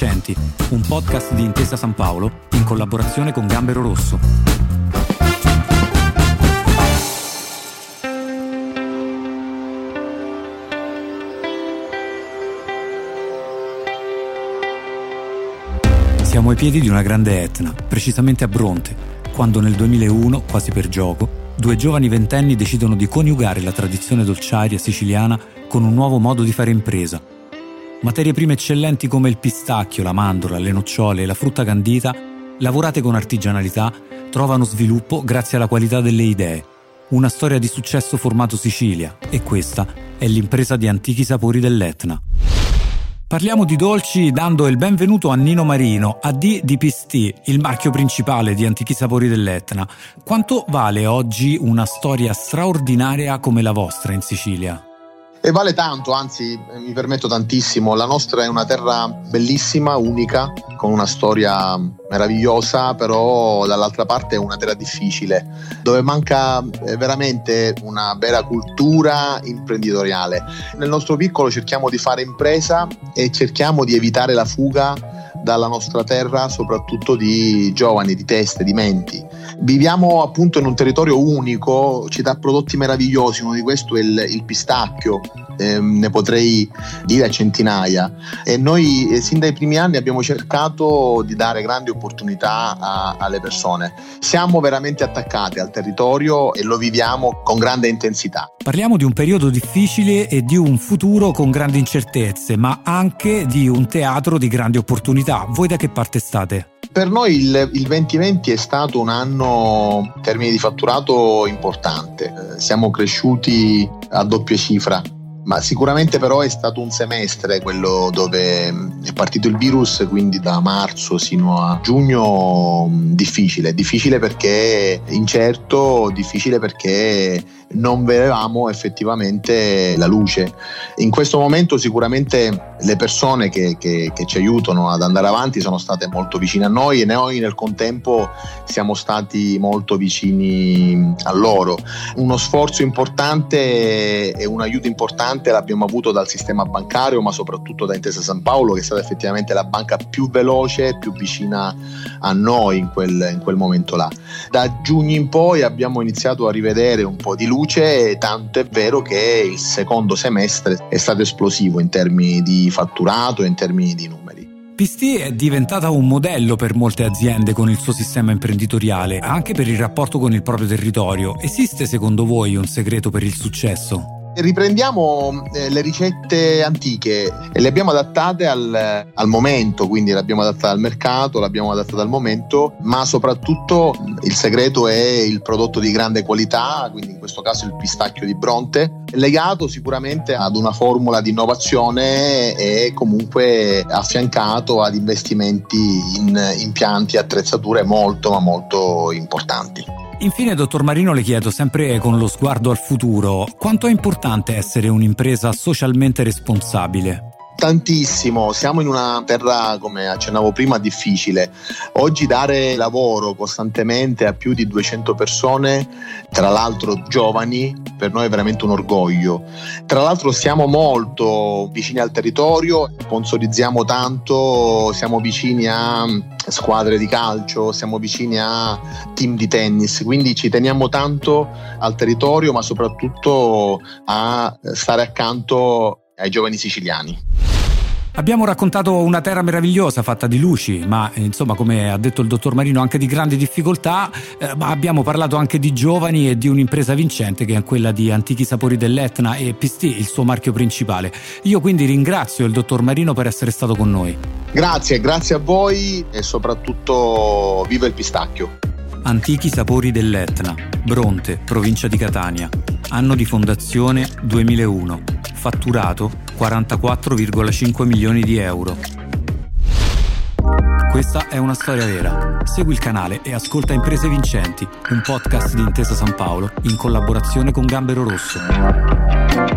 Vincenti, un podcast di Intesa San Paolo in collaborazione con Gambero Rosso. Siamo ai piedi di una grande Etna, precisamente a Bronte, quando nel 2001, quasi per gioco, due giovani ventenni decidono di coniugare la tradizione dolciaria siciliana con un nuovo modo di fare impresa. Materie prime eccellenti come il pistacchio, la mandorla, le nocciole e la frutta candita, lavorate con artigianalità, trovano sviluppo grazie alla qualità delle idee. Una storia di successo formato Sicilia e questa è l'impresa di antichi sapori dell'Etna. Parliamo di dolci dando il benvenuto a Nino Marino, AD di Pistì, il marchio principale di Antichi Sapori dell'Etna. Quanto vale oggi una storia straordinaria come la vostra in Sicilia? E vale tanto, anzi mi permetto tantissimo, la nostra è una terra bellissima, unica, con una storia meravigliosa, però dall'altra parte è una terra difficile, dove manca eh, veramente una vera cultura imprenditoriale. Nel nostro piccolo cerchiamo di fare impresa e cerchiamo di evitare la fuga dalla nostra terra, soprattutto di giovani, di teste, di menti. Viviamo appunto in un territorio unico, ci dà prodotti meravigliosi, uno di questi è il, il pistacchio, eh, ne potrei dire a centinaia e noi eh, sin dai primi anni abbiamo cercato di dare grandi opportunità a, alle persone. Siamo veramente attaccati al territorio e lo viviamo con grande intensità. Parliamo di un periodo difficile e di un futuro con grandi incertezze, ma anche di un teatro di grandi opportunità. Voi da che parte state? Per noi il, il, 2020 è stato un anno in termini di fatturato importante, eh, siamo cresciuti a doppia cifra ma sicuramente però è stato un semestre quello dove è partito il virus, quindi da marzo sino a giugno difficile, difficile perché incerto, difficile perché non vedevamo effettivamente la luce. In questo momento sicuramente le persone che, che, che, ci aiutano ad andare avanti sono state molto vicine a noi e noi nel contempo siamo stati molto vicini a loro. Uno sforzo importante e un aiuto importante l'abbiamo avuto dal sistema bancario ma soprattutto da Intesa San Paolo che è stata effettivamente la banca più veloce e più vicina a noi in quel, in quel momento là. Da giugno in poi abbiamo iniziato a rivedere un po' di luce luce, tanto è vero che il secondo semestre è stato esplosivo in termini di fatturato e in termini di numeri. Pisti è diventata un modello per molte aziende con il suo sistema imprenditoriale, anche per il rapporto con il proprio territorio. Esiste secondo voi un segreto per il successo? Riprendiamo eh, le ricette antiche e le abbiamo adattate al, al, momento, quindi le abbiamo adattate al mercato, le abbiamo adattate al momento, ma soprattutto il segreto è il prodotto di grande qualità, quindi in questo caso il pistacchio di Bronte, legato sicuramente ad una formula di innovazione e comunque affiancato ad investimenti in impianti e attrezzature molto ma molto importanti. Infine, dottor Marino, le chiedo sempre con lo sguardo al futuro, quanto è importante essere un'impresa socialmente responsabile? Tantissimo, siamo in una terra, come accennavo prima, difficile. Oggi dare lavoro costantemente a più di 200 persone, tra l'altro giovani, per noi è veramente un orgoglio. Tra l'altro siamo molto vicini al territorio, sponsorizziamo tanto, siamo vicini a squadre di calcio, siamo vicini a team di tennis, quindi ci teniamo tanto al territorio, ma soprattutto a stare accanto ai giovani siciliani. Abbiamo raccontato una terra meravigliosa fatta di luci, ma insomma, come ha detto il dottor Marino, anche di grandi difficoltà, eh, ma abbiamo parlato anche di giovani e di un'impresa vincente che è quella di Antichi Sapori dell'Etna e Pistì, il suo marchio principale. Io quindi ringrazio il dottor Marino per essere stato con noi. Grazie, grazie a voi e soprattutto viva il pistacchio. Antichi Sapori dell'Etna, Bronte, provincia di Catania. Anno di fondazione 2001. Fatturato 44,5 milioni di euro. Questa è una storia vera. Segui il canale e ascolta Imprese Vincenti, un podcast di Intesa San Paolo in collaborazione con Gambero Rosso.